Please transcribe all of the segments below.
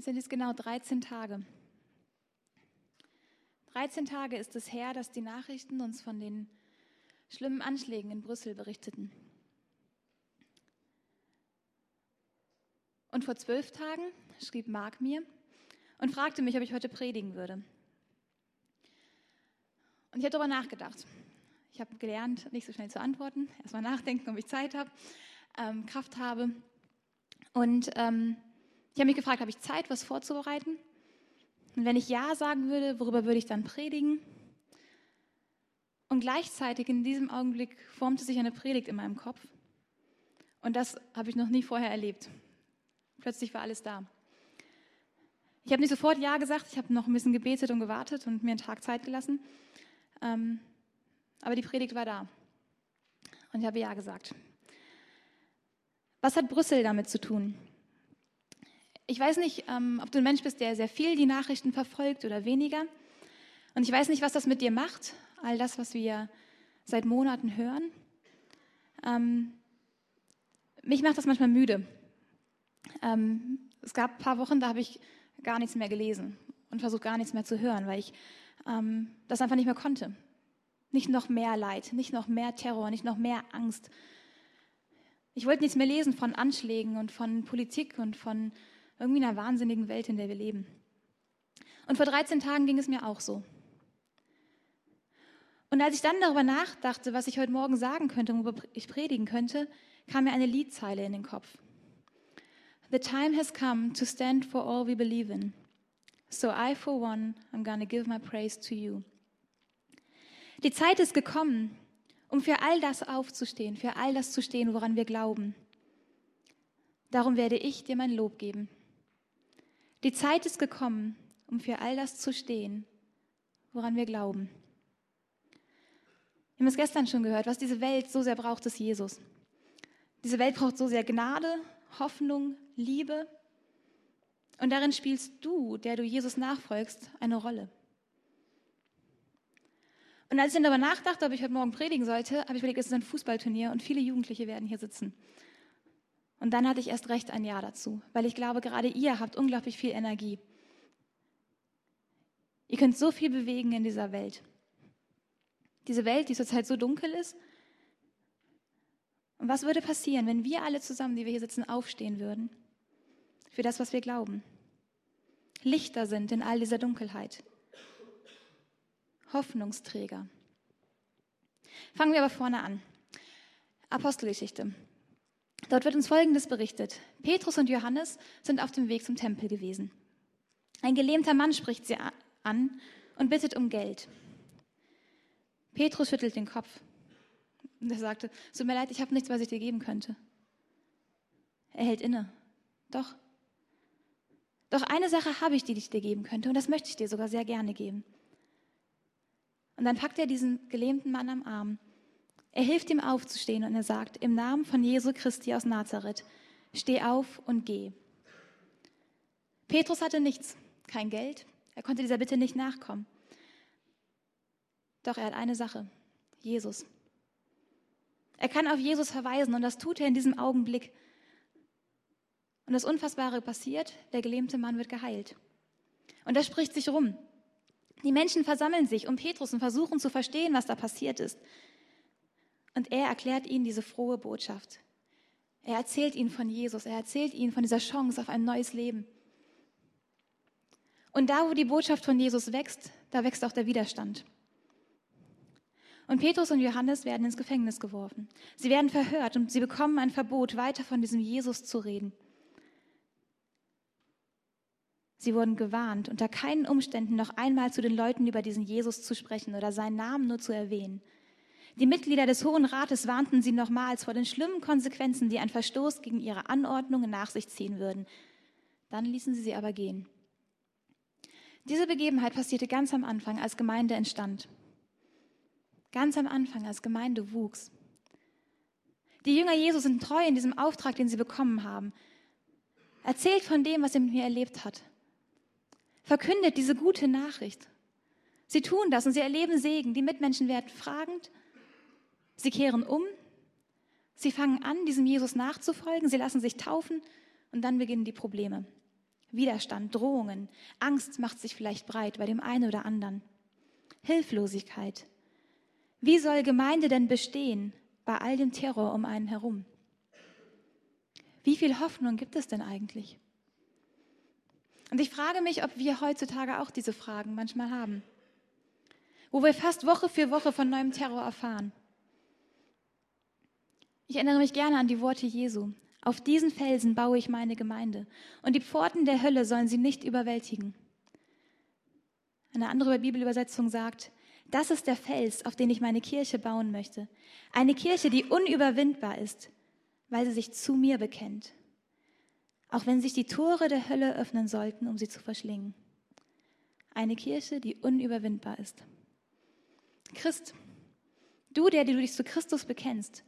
Es sind jetzt genau 13 Tage. 13 Tage ist es her, dass die Nachrichten uns von den schlimmen Anschlägen in Brüssel berichteten. Und vor zwölf Tagen schrieb Marc mir und fragte mich, ob ich heute predigen würde. Und ich habe darüber nachgedacht. Ich habe gelernt, nicht so schnell zu antworten, erstmal nachdenken, ob ich Zeit habe, ähm, Kraft habe. Und ähm, ich habe mich gefragt, habe ich Zeit, was vorzubereiten? Und wenn ich Ja sagen würde, worüber würde ich dann predigen? Und gleichzeitig in diesem Augenblick formte sich eine Predigt in meinem Kopf. Und das habe ich noch nie vorher erlebt. Plötzlich war alles da. Ich habe nicht sofort Ja gesagt, ich habe noch ein bisschen gebetet und gewartet und mir einen Tag Zeit gelassen. Ähm, aber die Predigt war da. Und ich habe Ja gesagt. Was hat Brüssel damit zu tun? Ich weiß nicht, ähm, ob du ein Mensch bist, der sehr viel die Nachrichten verfolgt oder weniger. Und ich weiß nicht, was das mit dir macht, all das, was wir seit Monaten hören. Ähm, mich macht das manchmal müde. Ähm, es gab ein paar Wochen, da habe ich gar nichts mehr gelesen und versucht gar nichts mehr zu hören, weil ich ähm, das einfach nicht mehr konnte. Nicht noch mehr Leid, nicht noch mehr Terror, nicht noch mehr Angst. Ich wollte nichts mehr lesen von Anschlägen und von Politik und von irgendwie einer wahnsinnigen Welt, in der wir leben. Und vor 13 Tagen ging es mir auch so. Und als ich dann darüber nachdachte, was ich heute Morgen sagen könnte, worüber ich predigen könnte, kam mir eine Liedzeile in den Kopf. The time has come to stand for all we believe in. So I, for one, am gonna give my praise to you. Die Zeit ist gekommen, um für all das aufzustehen, für all das zu stehen, woran wir glauben. Darum werde ich dir mein Lob geben. Die Zeit ist gekommen, um für all das zu stehen, woran wir glauben. Wir haben es gestern schon gehört, was diese Welt so sehr braucht, ist Jesus. Diese Welt braucht so sehr Gnade, Hoffnung, Liebe. Und darin spielst du, der du Jesus nachfolgst, eine Rolle. Und als ich dann darüber nachdachte, ob ich heute Morgen predigen sollte, habe ich überlegt, es ist ein Fußballturnier und viele Jugendliche werden hier sitzen. Und dann hatte ich erst recht ein Ja dazu, weil ich glaube, gerade ihr habt unglaublich viel Energie. Ihr könnt so viel bewegen in dieser Welt. Diese Welt, die zurzeit so dunkel ist. Und was würde passieren, wenn wir alle zusammen, die wir hier sitzen, aufstehen würden für das, was wir glauben? Lichter sind in all dieser Dunkelheit. Hoffnungsträger. Fangen wir aber vorne an. Apostelgeschichte. Dort wird uns Folgendes berichtet. Petrus und Johannes sind auf dem Weg zum Tempel gewesen. Ein gelähmter Mann spricht sie an und bittet um Geld. Petrus schüttelt den Kopf. Und er sagte, es tut mir leid, ich habe nichts, was ich dir geben könnte. Er hält inne. Doch. Doch eine Sache habe ich, die ich dir geben könnte, und das möchte ich dir sogar sehr gerne geben. Und dann packt er diesen gelähmten Mann am Arm. Er hilft ihm aufzustehen und er sagt, im Namen von Jesu Christi aus Nazareth, steh auf und geh. Petrus hatte nichts, kein Geld, er konnte dieser Bitte nicht nachkommen. Doch er hat eine Sache, Jesus. Er kann auf Jesus verweisen und das tut er in diesem Augenblick. Und das Unfassbare passiert, der gelähmte Mann wird geheilt. Und das spricht sich rum. Die Menschen versammeln sich um Petrus und versuchen zu verstehen, was da passiert ist. Und er erklärt ihnen diese frohe Botschaft. Er erzählt ihnen von Jesus, er erzählt ihnen von dieser Chance auf ein neues Leben. Und da, wo die Botschaft von Jesus wächst, da wächst auch der Widerstand. Und Petrus und Johannes werden ins Gefängnis geworfen. Sie werden verhört und sie bekommen ein Verbot, weiter von diesem Jesus zu reden. Sie wurden gewarnt, unter keinen Umständen noch einmal zu den Leuten über diesen Jesus zu sprechen oder seinen Namen nur zu erwähnen. Die Mitglieder des Hohen Rates warnten sie nochmals vor den schlimmen Konsequenzen, die ein Verstoß gegen ihre Anordnungen nach sich ziehen würden. Dann ließen sie sie aber gehen. Diese Begebenheit passierte ganz am Anfang, als Gemeinde entstand. Ganz am Anfang, als Gemeinde wuchs. Die Jünger Jesus sind treu in diesem Auftrag, den sie bekommen haben. Erzählt von dem, was er mit mir erlebt hat verkündet diese gute Nachricht. Sie tun das und sie erleben Segen. Die Mitmenschen werden fragend. Sie kehren um. Sie fangen an, diesem Jesus nachzufolgen. Sie lassen sich taufen und dann beginnen die Probleme. Widerstand, Drohungen, Angst macht sich vielleicht breit bei dem einen oder anderen. Hilflosigkeit. Wie soll Gemeinde denn bestehen bei all dem Terror um einen herum? Wie viel Hoffnung gibt es denn eigentlich? Und ich frage mich, ob wir heutzutage auch diese Fragen manchmal haben, wo wir fast Woche für Woche von neuem Terror erfahren. Ich erinnere mich gerne an die Worte Jesu. Auf diesen Felsen baue ich meine Gemeinde und die Pforten der Hölle sollen sie nicht überwältigen. Eine andere Bibelübersetzung sagt, das ist der Fels, auf den ich meine Kirche bauen möchte. Eine Kirche, die unüberwindbar ist, weil sie sich zu mir bekennt. Auch wenn sich die Tore der Hölle öffnen sollten, um sie zu verschlingen. Eine Kirche, die unüberwindbar ist. Christ, du, der du dich zu Christus bekennst,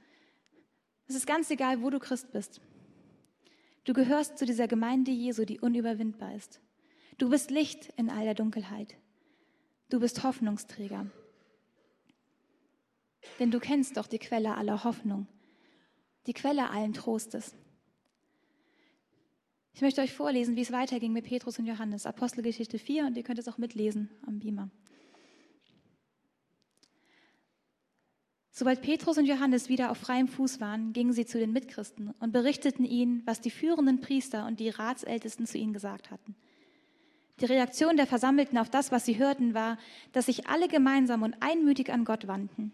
es ist ganz egal, wo du Christ bist. Du gehörst zu dieser Gemeinde Jesu, die unüberwindbar ist. Du bist Licht in all der Dunkelheit. Du bist Hoffnungsträger. Denn du kennst doch die Quelle aller Hoffnung, die Quelle allen Trostes. Ich möchte euch vorlesen, wie es weiterging mit Petrus und Johannes, Apostelgeschichte 4, und ihr könnt es auch mitlesen am Beamer. Sobald Petrus und Johannes wieder auf freiem Fuß waren, gingen sie zu den Mitchristen und berichteten ihnen, was die führenden Priester und die Ratsältesten zu ihnen gesagt hatten. Die Reaktion der Versammelten auf das, was sie hörten, war, dass sich alle gemeinsam und einmütig an Gott wandten.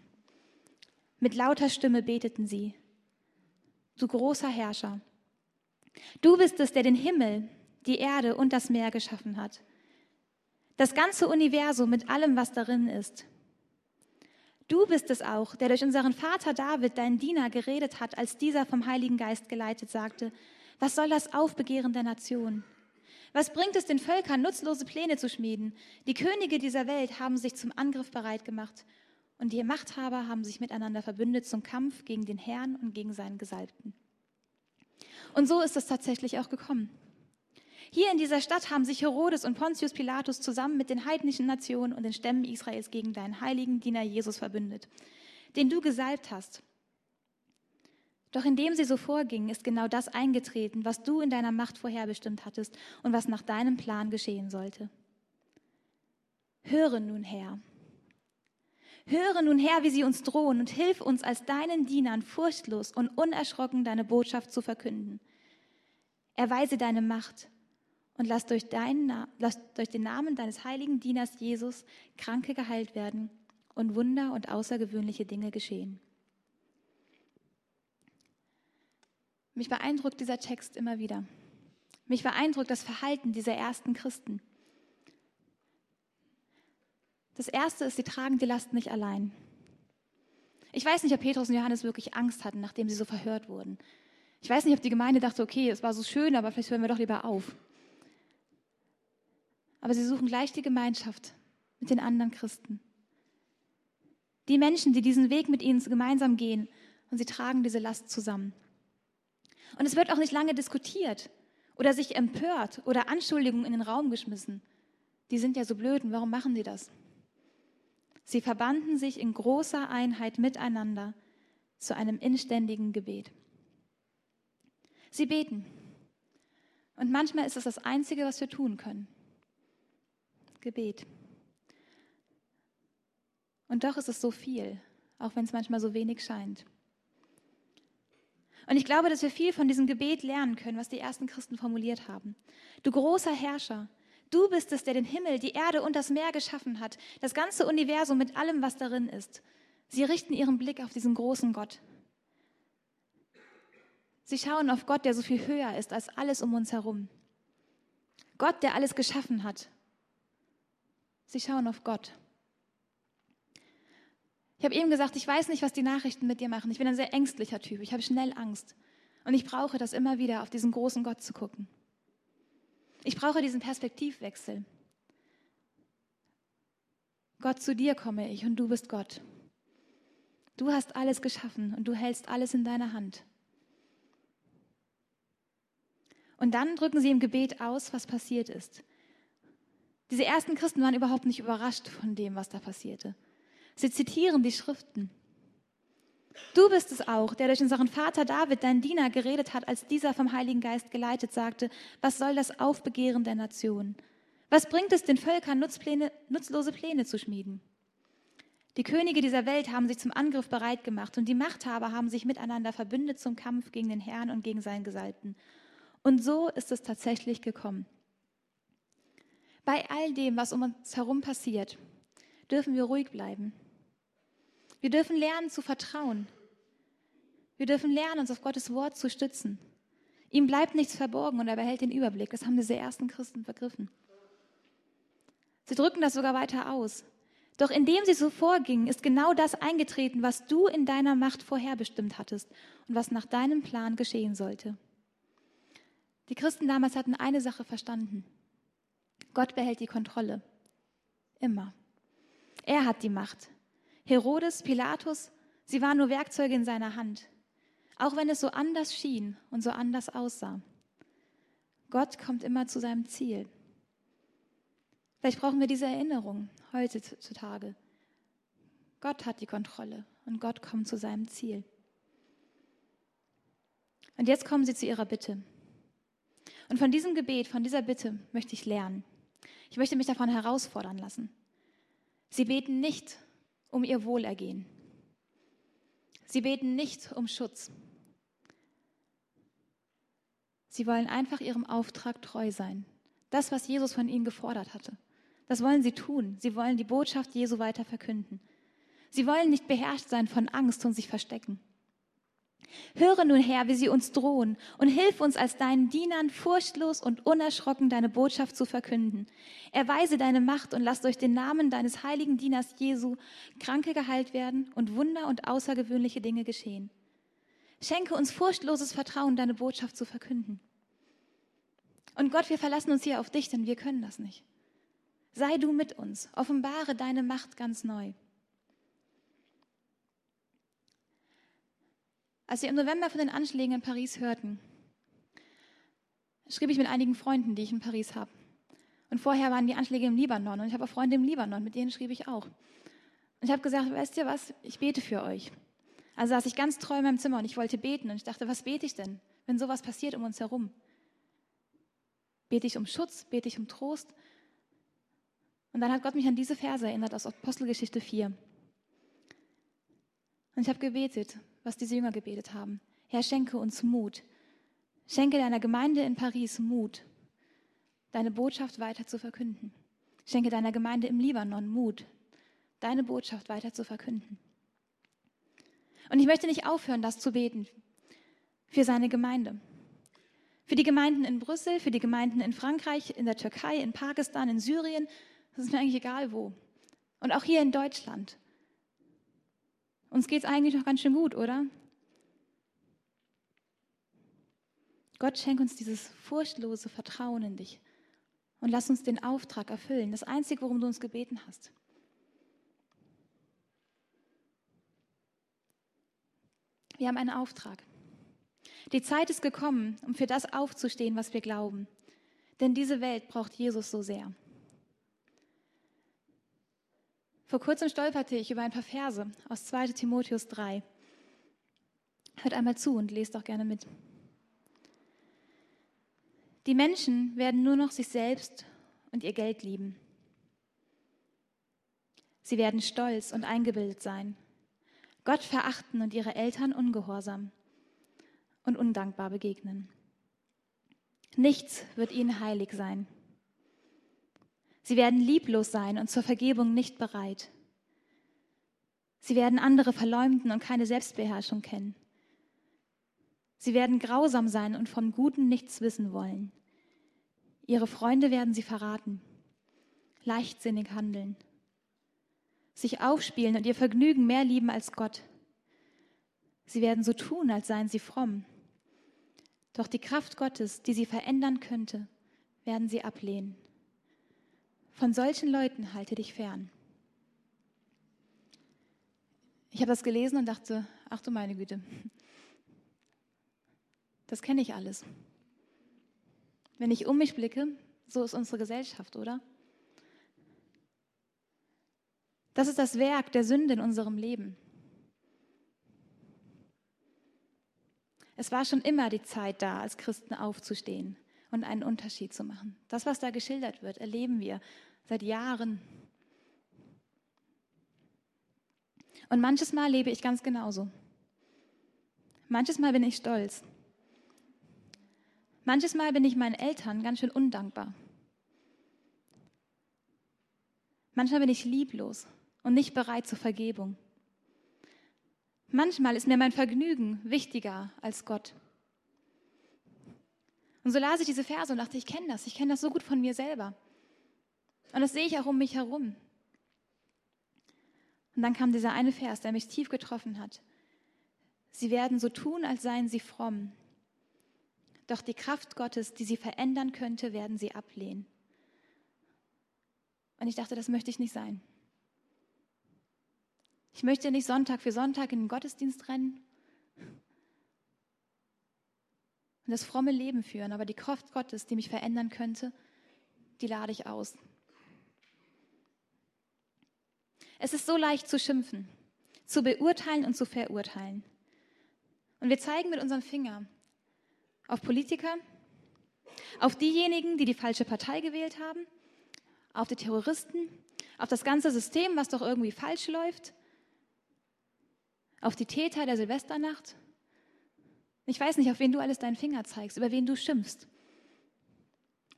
Mit lauter Stimme beteten sie, du großer Herrscher, du bist es, der den Himmel, die Erde und das Meer geschaffen hat, das ganze Universum mit allem, was darin ist. Du bist es auch, der durch unseren Vater David, deinen Diener, geredet hat, als dieser vom Heiligen Geist geleitet sagte, was soll das Aufbegehren der Nation? Was bringt es den Völkern, nutzlose Pläne zu schmieden? Die Könige dieser Welt haben sich zum Angriff bereit gemacht und die Machthaber haben sich miteinander verbündet zum Kampf gegen den Herrn und gegen seinen Gesalbten. Und so ist es tatsächlich auch gekommen. Hier in dieser Stadt haben sich Herodes und Pontius Pilatus zusammen mit den heidnischen Nationen und den Stämmen Israels gegen deinen heiligen Diener Jesus verbündet, den du gesalbt hast. Doch indem sie so vorgingen, ist genau das eingetreten, was du in deiner Macht vorherbestimmt hattest und was nach deinem Plan geschehen sollte. Höre nun, Herr. Höre nun, Herr, wie sie uns drohen und hilf uns als deinen Dienern furchtlos und unerschrocken deine Botschaft zu verkünden. Erweise deine Macht und lass durch, deinen, lass durch den Namen deines heiligen Dieners Jesus Kranke geheilt werden und Wunder und außergewöhnliche Dinge geschehen. Mich beeindruckt dieser Text immer wieder. Mich beeindruckt das Verhalten dieser ersten Christen. Das erste ist, sie tragen die Last nicht allein. Ich weiß nicht, ob Petrus und Johannes wirklich Angst hatten, nachdem sie so verhört wurden. Ich weiß nicht, ob die Gemeinde dachte, okay, es war so schön, aber vielleicht hören wir doch lieber auf aber sie suchen gleich die Gemeinschaft mit den anderen Christen. Die Menschen, die diesen Weg mit ihnen gemeinsam gehen und sie tragen diese Last zusammen. Und es wird auch nicht lange diskutiert oder sich empört oder Anschuldigungen in den Raum geschmissen. Die sind ja so blöd und warum machen sie das? Sie verbanden sich in großer Einheit miteinander zu einem inständigen Gebet. Sie beten. Und manchmal ist es das Einzige, was wir tun können. Gebet. Und doch ist es so viel, auch wenn es manchmal so wenig scheint. Und ich glaube, dass wir viel von diesem Gebet lernen können, was die ersten Christen formuliert haben. Du großer Herrscher, du bist es, der den Himmel, die Erde und das Meer geschaffen hat, das ganze Universum mit allem, was darin ist. Sie richten ihren Blick auf diesen großen Gott. Sie schauen auf Gott, der so viel höher ist als alles um uns herum. Gott, der alles geschaffen hat Sie schauen auf Gott. Ich habe eben gesagt, ich weiß nicht, was die Nachrichten mit dir machen. Ich bin ein sehr ängstlicher Typ. Ich habe schnell Angst. Und ich brauche das immer wieder, auf diesen großen Gott zu gucken. Ich brauche diesen Perspektivwechsel. Gott, zu dir komme ich und du bist Gott. Du hast alles geschaffen und du hältst alles in deiner Hand. Und dann drücken sie im Gebet aus, was passiert ist. Diese ersten Christen waren überhaupt nicht überrascht von dem, was da passierte. Sie zitieren die Schriften. Du bist es auch, der durch unseren Vater David, dein Diener, geredet hat, als dieser vom Heiligen Geist geleitet sagte, was soll das Aufbegehren der Nationen? Was bringt es den Völkern, Nutzpläne, nutzlose Pläne zu schmieden? Die Könige dieser Welt haben sich zum Angriff bereit gemacht und die Machthaber haben sich miteinander verbündet zum Kampf gegen den Herrn und gegen seinen Gesalbten. Und so ist es tatsächlich gekommen. Bei all dem, was um uns herum passiert, dürfen wir ruhig bleiben. Wir dürfen lernen zu vertrauen. Wir dürfen lernen, uns auf Gottes Wort zu stützen. Ihm bleibt nichts verborgen und er behält den Überblick. Das haben diese ersten Christen begriffen. Sie drücken das sogar weiter aus. Doch indem sie so vorgingen, ist genau das eingetreten, was du in deiner Macht vorherbestimmt hattest und was nach deinem Plan geschehen sollte. Die Christen damals hatten eine Sache verstanden. Gott behält die Kontrolle. Immer. Er hat die Macht. Herodes, Pilatus, sie waren nur Werkzeuge in seiner Hand. Auch wenn es so anders schien und so anders aussah. Gott kommt immer zu seinem Ziel. Vielleicht brauchen wir diese Erinnerung heutzutage. Gott hat die Kontrolle und Gott kommt zu seinem Ziel. Und jetzt kommen sie zu ihrer Bitte. Und von diesem Gebet, von dieser Bitte möchte ich lernen. Ich möchte mich davon herausfordern lassen. Sie beten nicht um ihr Wohlergehen. Sie beten nicht um Schutz. Sie wollen einfach ihrem Auftrag treu sein. Das, was Jesus von ihnen gefordert hatte. Das wollen sie tun. Sie wollen die Botschaft Jesu weiter verkünden. Sie wollen nicht beherrscht sein von Angst und sich verstecken. Höre nun her, wie sie uns drohen, und hilf uns als deinen Dienern furchtlos und unerschrocken deine Botschaft zu verkünden. Erweise deine Macht und lass durch den Namen deines heiligen Dieners Jesu Kranke geheilt werden und Wunder und außergewöhnliche Dinge geschehen. Schenke uns furchtloses Vertrauen, deine Botschaft zu verkünden. Und Gott, wir verlassen uns hier auf dich, denn wir können das nicht. Sei du mit uns, offenbare deine Macht ganz neu. Als wir im November von den Anschlägen in Paris hörten, schrieb ich mit einigen Freunden, die ich in Paris habe. Und vorher waren die Anschläge im Libanon und ich habe auch Freunde im Libanon, mit denen schrieb ich auch. Und ich habe gesagt, weißt ihr was, ich bete für euch. Also saß ich ganz treu in meinem Zimmer und ich wollte beten und ich dachte, was bete ich denn, wenn sowas passiert um uns herum? Bete ich um Schutz, bete ich um Trost? Und dann hat Gott mich an diese Verse erinnert aus Apostelgeschichte 4. Und ich habe gebetet, was diese Jünger gebetet haben. Herr, schenke uns Mut. Schenke deiner Gemeinde in Paris Mut, deine Botschaft weiter zu verkünden. Schenke deiner Gemeinde im Libanon Mut, deine Botschaft weiter zu verkünden. Und ich möchte nicht aufhören, das zu beten für seine Gemeinde. Für die Gemeinden in Brüssel, für die Gemeinden in Frankreich, in der Türkei, in Pakistan, in Syrien, das ist mir eigentlich egal wo. Und auch hier in Deutschland. Uns geht es eigentlich noch ganz schön gut, oder? Gott schenkt uns dieses furchtlose Vertrauen in dich und lass uns den Auftrag erfüllen. Das Einzige, worum du uns gebeten hast. Wir haben einen Auftrag. Die Zeit ist gekommen, um für das aufzustehen, was wir glauben. Denn diese Welt braucht Jesus so sehr. Vor kurzem stolperte ich über ein paar Verse aus 2 Timotheus 3. Hört einmal zu und lest auch gerne mit. Die Menschen werden nur noch sich selbst und ihr Geld lieben. Sie werden stolz und eingebildet sein, Gott verachten und ihre Eltern ungehorsam und undankbar begegnen. Nichts wird ihnen heilig sein. Sie werden lieblos sein und zur Vergebung nicht bereit. Sie werden andere verleumden und keine Selbstbeherrschung kennen. Sie werden grausam sein und vom Guten nichts wissen wollen. Ihre Freunde werden sie verraten, leichtsinnig handeln, sich aufspielen und ihr Vergnügen mehr lieben als Gott. Sie werden so tun, als seien sie fromm. Doch die Kraft Gottes, die sie verändern könnte, werden sie ablehnen. Von solchen Leuten halte dich fern. Ich habe das gelesen und dachte, ach du meine Güte, das kenne ich alles. Wenn ich um mich blicke, so ist unsere Gesellschaft, oder? Das ist das Werk der Sünde in unserem Leben. Es war schon immer die Zeit da, als Christen aufzustehen und einen Unterschied zu machen. Das, was da geschildert wird, erleben wir seit Jahren. Und manches Mal lebe ich ganz genauso. Manches Mal bin ich stolz. Manches Mal bin ich meinen Eltern ganz schön undankbar. Manchmal bin ich lieblos und nicht bereit zur Vergebung. Manchmal ist mir mein Vergnügen wichtiger als Gott. Und so las ich diese Verse und dachte, ich kenne das, ich kenne das so gut von mir selber. Und das sehe ich auch um mich herum. Und dann kam dieser eine Vers, der mich tief getroffen hat. Sie werden so tun, als seien sie fromm. Doch die Kraft Gottes, die sie verändern könnte, werden sie ablehnen. Und ich dachte, das möchte ich nicht sein. Ich möchte nicht Sonntag für Sonntag in den Gottesdienst rennen und das fromme Leben führen, aber die Kraft Gottes, die mich verändern könnte, die lade ich aus. Es ist so leicht zu schimpfen, zu beurteilen und zu verurteilen. Und wir zeigen mit unserem Finger auf Politiker, auf diejenigen, die die falsche Partei gewählt haben, auf die Terroristen, auf das ganze System, was doch irgendwie falsch läuft, auf die Täter der Silvesternacht. Ich weiß nicht, auf wen du alles deinen Finger zeigst, über wen du schimpfst,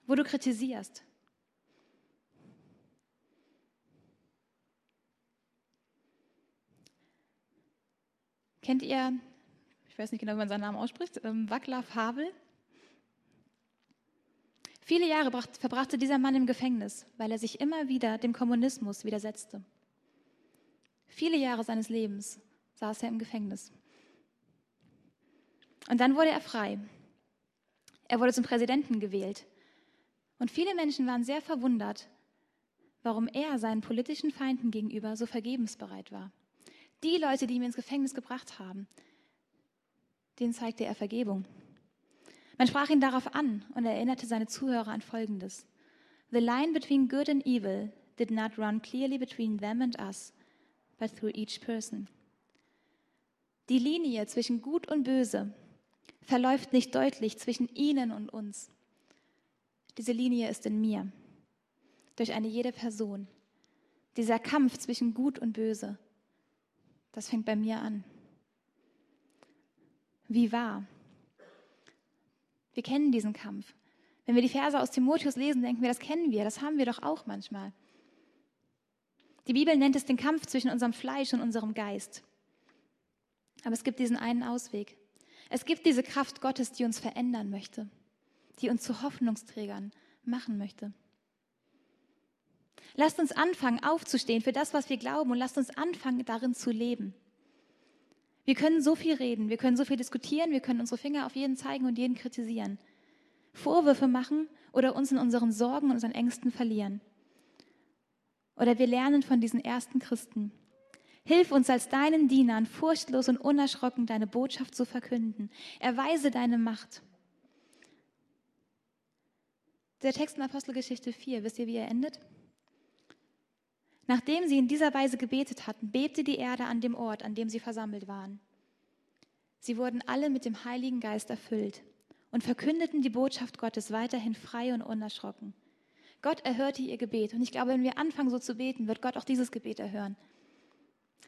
wo du kritisierst. Kennt ihr, ich weiß nicht genau, wie man seinen Namen ausspricht, ähm, Vaclav Havel? Viele Jahre verbrachte dieser Mann im Gefängnis, weil er sich immer wieder dem Kommunismus widersetzte. Viele Jahre seines Lebens saß er im Gefängnis. Und dann wurde er frei. Er wurde zum Präsidenten gewählt. Und viele Menschen waren sehr verwundert, warum er seinen politischen Feinden gegenüber so vergebensbereit war. Die Leute, die ihn ins Gefängnis gebracht haben, denen zeigte er Vergebung. Man sprach ihn darauf an und erinnerte seine Zuhörer an Folgendes. The line between good and evil did not run clearly between them and us, but through each person. Die Linie zwischen Gut und Böse verläuft nicht deutlich zwischen ihnen und uns. Diese Linie ist in mir, durch eine jede Person. Dieser Kampf zwischen Gut und Böse das fängt bei mir an. Wie wahr? Wir kennen diesen Kampf. Wenn wir die Verse aus Timotheus lesen, denken wir, das kennen wir, das haben wir doch auch manchmal. Die Bibel nennt es den Kampf zwischen unserem Fleisch und unserem Geist. Aber es gibt diesen einen Ausweg. Es gibt diese Kraft Gottes, die uns verändern möchte, die uns zu Hoffnungsträgern machen möchte. Lasst uns anfangen, aufzustehen für das, was wir glauben und lasst uns anfangen, darin zu leben. Wir können so viel reden, wir können so viel diskutieren, wir können unsere Finger auf jeden zeigen und jeden kritisieren. Vorwürfe machen oder uns in unseren Sorgen und unseren Ängsten verlieren. Oder wir lernen von diesen ersten Christen. Hilf uns als deinen Dienern, furchtlos und unerschrocken deine Botschaft zu verkünden. Erweise deine Macht. Der Text in Apostelgeschichte 4, wisst ihr, wie er endet? Nachdem sie in dieser Weise gebetet hatten, bebte die Erde an dem Ort, an dem sie versammelt waren. Sie wurden alle mit dem Heiligen Geist erfüllt und verkündeten die Botschaft Gottes weiterhin frei und unerschrocken. Gott erhörte ihr Gebet. Und ich glaube, wenn wir anfangen so zu beten, wird Gott auch dieses Gebet erhören.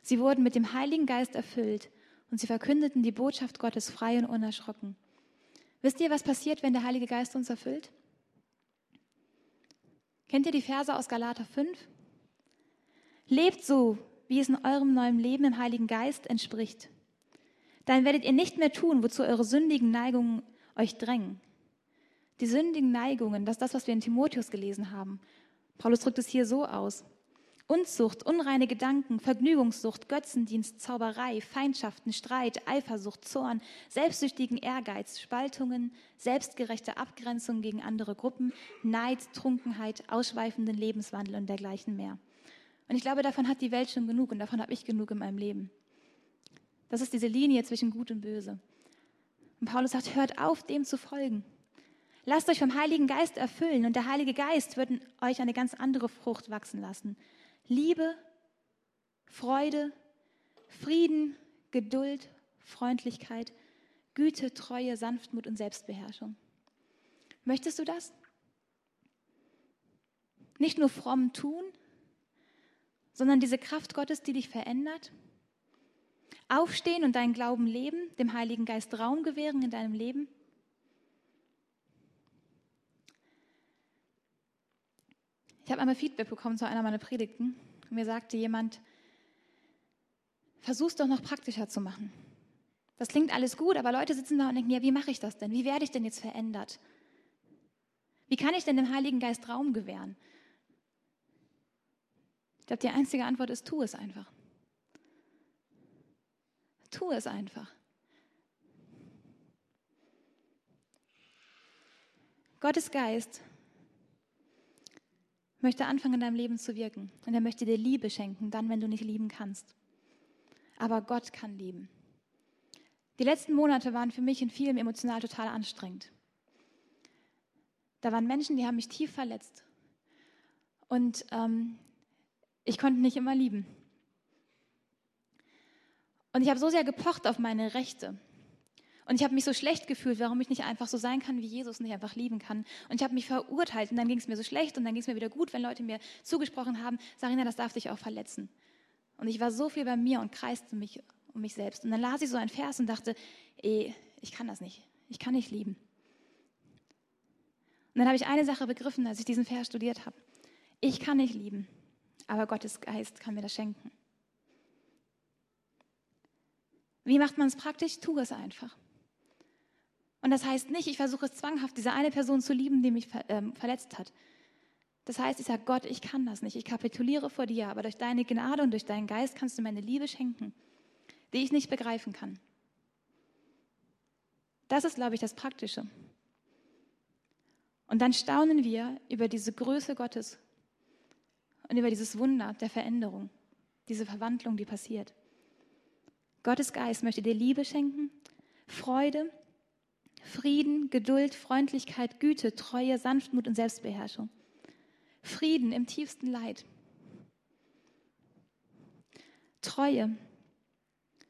Sie wurden mit dem Heiligen Geist erfüllt und sie verkündeten die Botschaft Gottes frei und unerschrocken. Wisst ihr, was passiert, wenn der Heilige Geist uns erfüllt? Kennt ihr die Verse aus Galater 5? Lebt so, wie es in eurem neuen Leben im Heiligen Geist entspricht. Dann werdet ihr nicht mehr tun, wozu eure sündigen Neigungen euch drängen. Die sündigen Neigungen, das ist das, was wir in Timotheus gelesen haben. Paulus drückt es hier so aus. Unzucht, unreine Gedanken, Vergnügungssucht, Götzendienst, Zauberei, Feindschaften, Streit, Eifersucht, Zorn, selbstsüchtigen Ehrgeiz, Spaltungen, selbstgerechte Abgrenzung gegen andere Gruppen, Neid, Trunkenheit, ausschweifenden Lebenswandel und dergleichen mehr. Und ich glaube, davon hat die Welt schon genug und davon habe ich genug in meinem Leben. Das ist diese Linie zwischen Gut und Böse. Und Paulus sagt, hört auf, dem zu folgen. Lasst euch vom Heiligen Geist erfüllen und der Heilige Geist wird euch eine ganz andere Frucht wachsen lassen. Liebe, Freude, Frieden, Geduld, Freundlichkeit, Güte, Treue, Sanftmut und Selbstbeherrschung. Möchtest du das? Nicht nur fromm tun, sondern diese Kraft Gottes, die dich verändert. Aufstehen und deinen Glauben leben, dem Heiligen Geist Raum gewähren in deinem Leben. Ich habe einmal Feedback bekommen zu einer meiner Predigten. Und mir sagte jemand, versuch es doch noch praktischer zu machen. Das klingt alles gut, aber Leute sitzen da und denken, ja, wie mache ich das denn? Wie werde ich denn jetzt verändert? Wie kann ich denn dem Heiligen Geist Raum gewähren? Ich glaube, die einzige Antwort ist, tu es einfach. Tu es einfach. Gottes Geist möchte anfangen, in deinem Leben zu wirken. Und er möchte dir Liebe schenken, dann, wenn du nicht lieben kannst. Aber Gott kann lieben. Die letzten Monate waren für mich in vielem emotional total anstrengend. Da waren Menschen, die haben mich tief verletzt. Und ähm, ich konnte nicht immer lieben. Und ich habe so sehr gepocht auf meine Rechte. Und ich habe mich so schlecht gefühlt, warum ich nicht einfach so sein kann wie Jesus und nicht einfach lieben kann. Und ich habe mich verurteilt und dann ging es mir so schlecht und dann ging es mir wieder gut, wenn Leute mir zugesprochen haben, Sarina, das darf dich auch verletzen. Und ich war so viel bei mir und kreiste mich um mich selbst. Und dann las ich so einen Vers und dachte, ey, ich kann das nicht. Ich kann nicht lieben. Und dann habe ich eine Sache begriffen, als ich diesen Vers studiert habe. Ich kann nicht lieben, aber Gottes Geist kann mir das schenken. Wie macht man es praktisch? Tu es einfach. Und das heißt nicht, ich versuche es zwanghaft, diese eine Person zu lieben, die mich ähm, verletzt hat. Das heißt, ich sage, Gott, ich kann das nicht. Ich kapituliere vor dir, aber durch deine Gnade und durch deinen Geist kannst du meine Liebe schenken, die ich nicht begreifen kann. Das ist, glaube ich, das Praktische. Und dann staunen wir über diese Größe Gottes und über dieses Wunder der Veränderung, diese Verwandlung, die passiert. Gottes Geist möchte dir Liebe schenken, Freude, Frieden, Geduld, Freundlichkeit, Güte, Treue, Sanftmut und Selbstbeherrschung. Frieden im tiefsten Leid. Treue,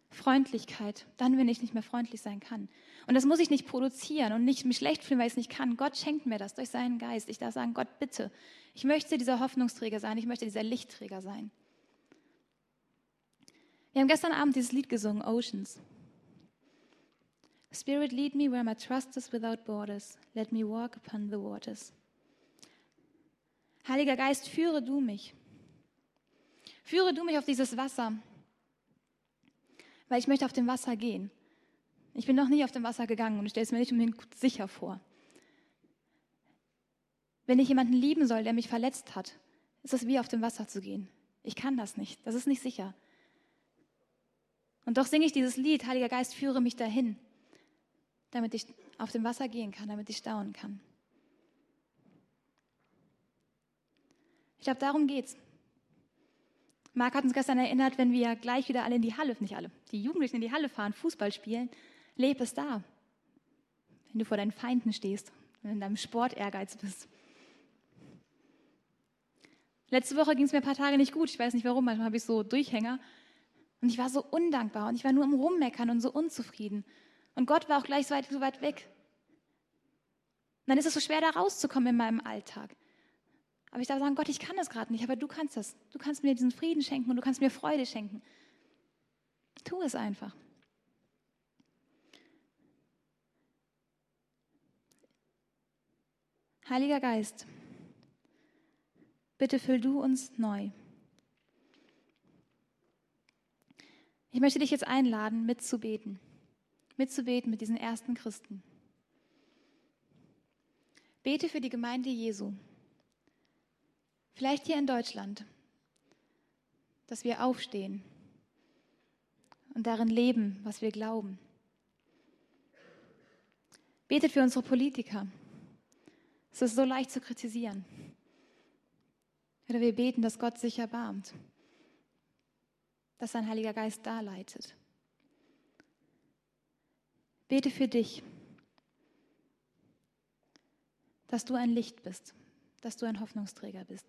Freundlichkeit, dann, wenn ich nicht mehr freundlich sein kann. Und das muss ich nicht produzieren und nicht mich schlecht fühlen, weil ich es nicht kann. Gott schenkt mir das durch seinen Geist. Ich darf sagen, Gott, bitte, ich möchte dieser Hoffnungsträger sein, ich möchte dieser Lichtträger sein. Wir haben gestern Abend dieses Lied gesungen, Oceans. Spirit, lead me where my trust is without borders. Let me walk upon the waters. Heiliger Geist, führe du mich. Führe du mich auf dieses Wasser, weil ich möchte auf dem Wasser gehen. Ich bin noch nie auf dem Wasser gegangen und stelle es mir nicht unbedingt sicher vor. Wenn ich jemanden lieben soll, der mich verletzt hat, ist es wie auf dem Wasser zu gehen. Ich kann das nicht. Das ist nicht sicher. Und doch singe ich dieses Lied, Heiliger Geist, führe mich dahin, damit ich auf dem Wasser gehen kann, damit ich staunen kann. Ich glaube, darum geht's. Marc hat uns gestern erinnert, wenn wir gleich wieder alle in die Halle, nicht alle, die Jugendlichen in die Halle fahren, Fußball spielen, lebe es da. Wenn du vor deinen Feinden stehst, wenn du in deinem Sport Ehrgeiz bist. Letzte Woche ging es mir ein paar Tage nicht gut. Ich weiß nicht warum, manchmal habe ich so Durchhänger. Und ich war so undankbar und ich war nur am Rummeckern und so unzufrieden. Und Gott war auch gleich so weit, so weit weg. Und dann ist es so schwer, da rauszukommen in meinem Alltag. Aber ich darf sagen, Gott, ich kann das gerade nicht, aber du kannst das. Du kannst mir diesen Frieden schenken und du kannst mir Freude schenken. Tu es einfach. Heiliger Geist, bitte füll du uns neu. Ich möchte dich jetzt einladen, mitzubeten. Mitzubeten mit diesen ersten Christen. Bete für die Gemeinde Jesu. Vielleicht hier in Deutschland, dass wir aufstehen und darin leben, was wir glauben. Betet für unsere Politiker. Es ist so leicht zu kritisieren. Oder wir beten, dass Gott sich erbarmt dass sein Heiliger Geist da leitet. Bete für dich, dass du ein Licht bist, dass du ein Hoffnungsträger bist.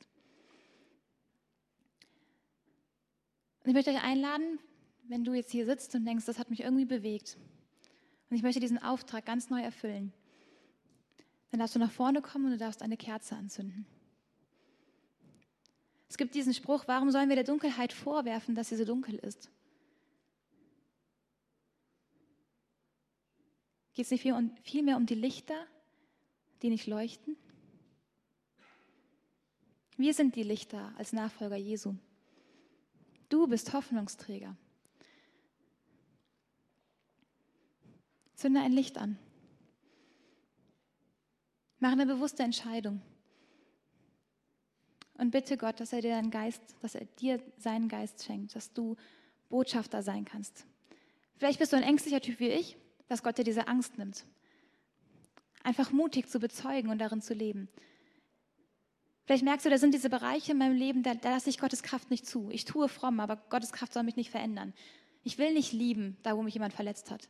Und ich möchte euch einladen, wenn du jetzt hier sitzt und denkst, das hat mich irgendwie bewegt. Und ich möchte diesen Auftrag ganz neu erfüllen. Dann darfst du nach vorne kommen und du darfst eine Kerze anzünden. Es gibt diesen Spruch, warum sollen wir der Dunkelheit vorwerfen, dass sie so dunkel ist? Geht es nicht vielmehr um die Lichter, die nicht leuchten? Wir sind die Lichter als Nachfolger Jesu. Du bist Hoffnungsträger. Zünde ein Licht an. Mach eine bewusste Entscheidung. Und bitte Gott, dass er dir deinen Geist, dass er dir seinen Geist schenkt, dass du Botschafter sein kannst. Vielleicht bist du ein ängstlicher Typ wie ich, dass Gott dir diese Angst nimmt. Einfach mutig zu bezeugen und darin zu leben. Vielleicht merkst du, da sind diese Bereiche in meinem Leben, da, da lasse ich Gottes Kraft nicht zu. Ich tue fromm, aber Gottes Kraft soll mich nicht verändern. Ich will nicht lieben, da wo mich jemand verletzt hat.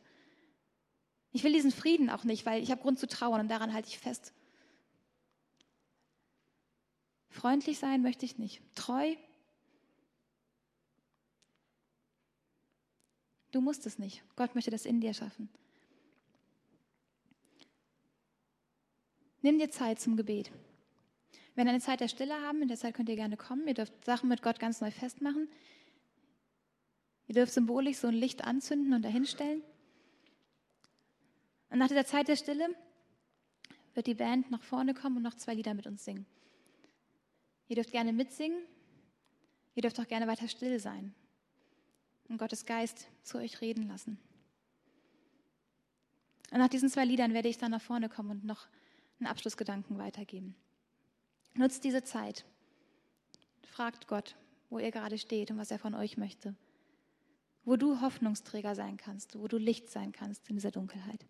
Ich will diesen Frieden auch nicht, weil ich habe Grund zu trauern und daran halte ich fest. Freundlich sein möchte ich nicht. Treu. Du musst es nicht. Gott möchte das in dir schaffen. Nimm dir Zeit zum Gebet. Wenn wir eine Zeit der Stille haben, in der Zeit könnt ihr gerne kommen. Ihr dürft Sachen mit Gott ganz neu festmachen. Ihr dürft symbolisch so ein Licht anzünden und dahinstellen. Und nach dieser Zeit der Stille wird die Band nach vorne kommen und noch zwei Lieder mit uns singen. Ihr dürft gerne mitsingen, ihr dürft auch gerne weiter still sein und Gottes Geist zu euch reden lassen. Und nach diesen zwei Liedern werde ich dann nach vorne kommen und noch einen Abschlussgedanken weitergeben. Nutzt diese Zeit. Fragt Gott, wo ihr gerade steht und was er von euch möchte. Wo du Hoffnungsträger sein kannst, wo du Licht sein kannst in dieser Dunkelheit.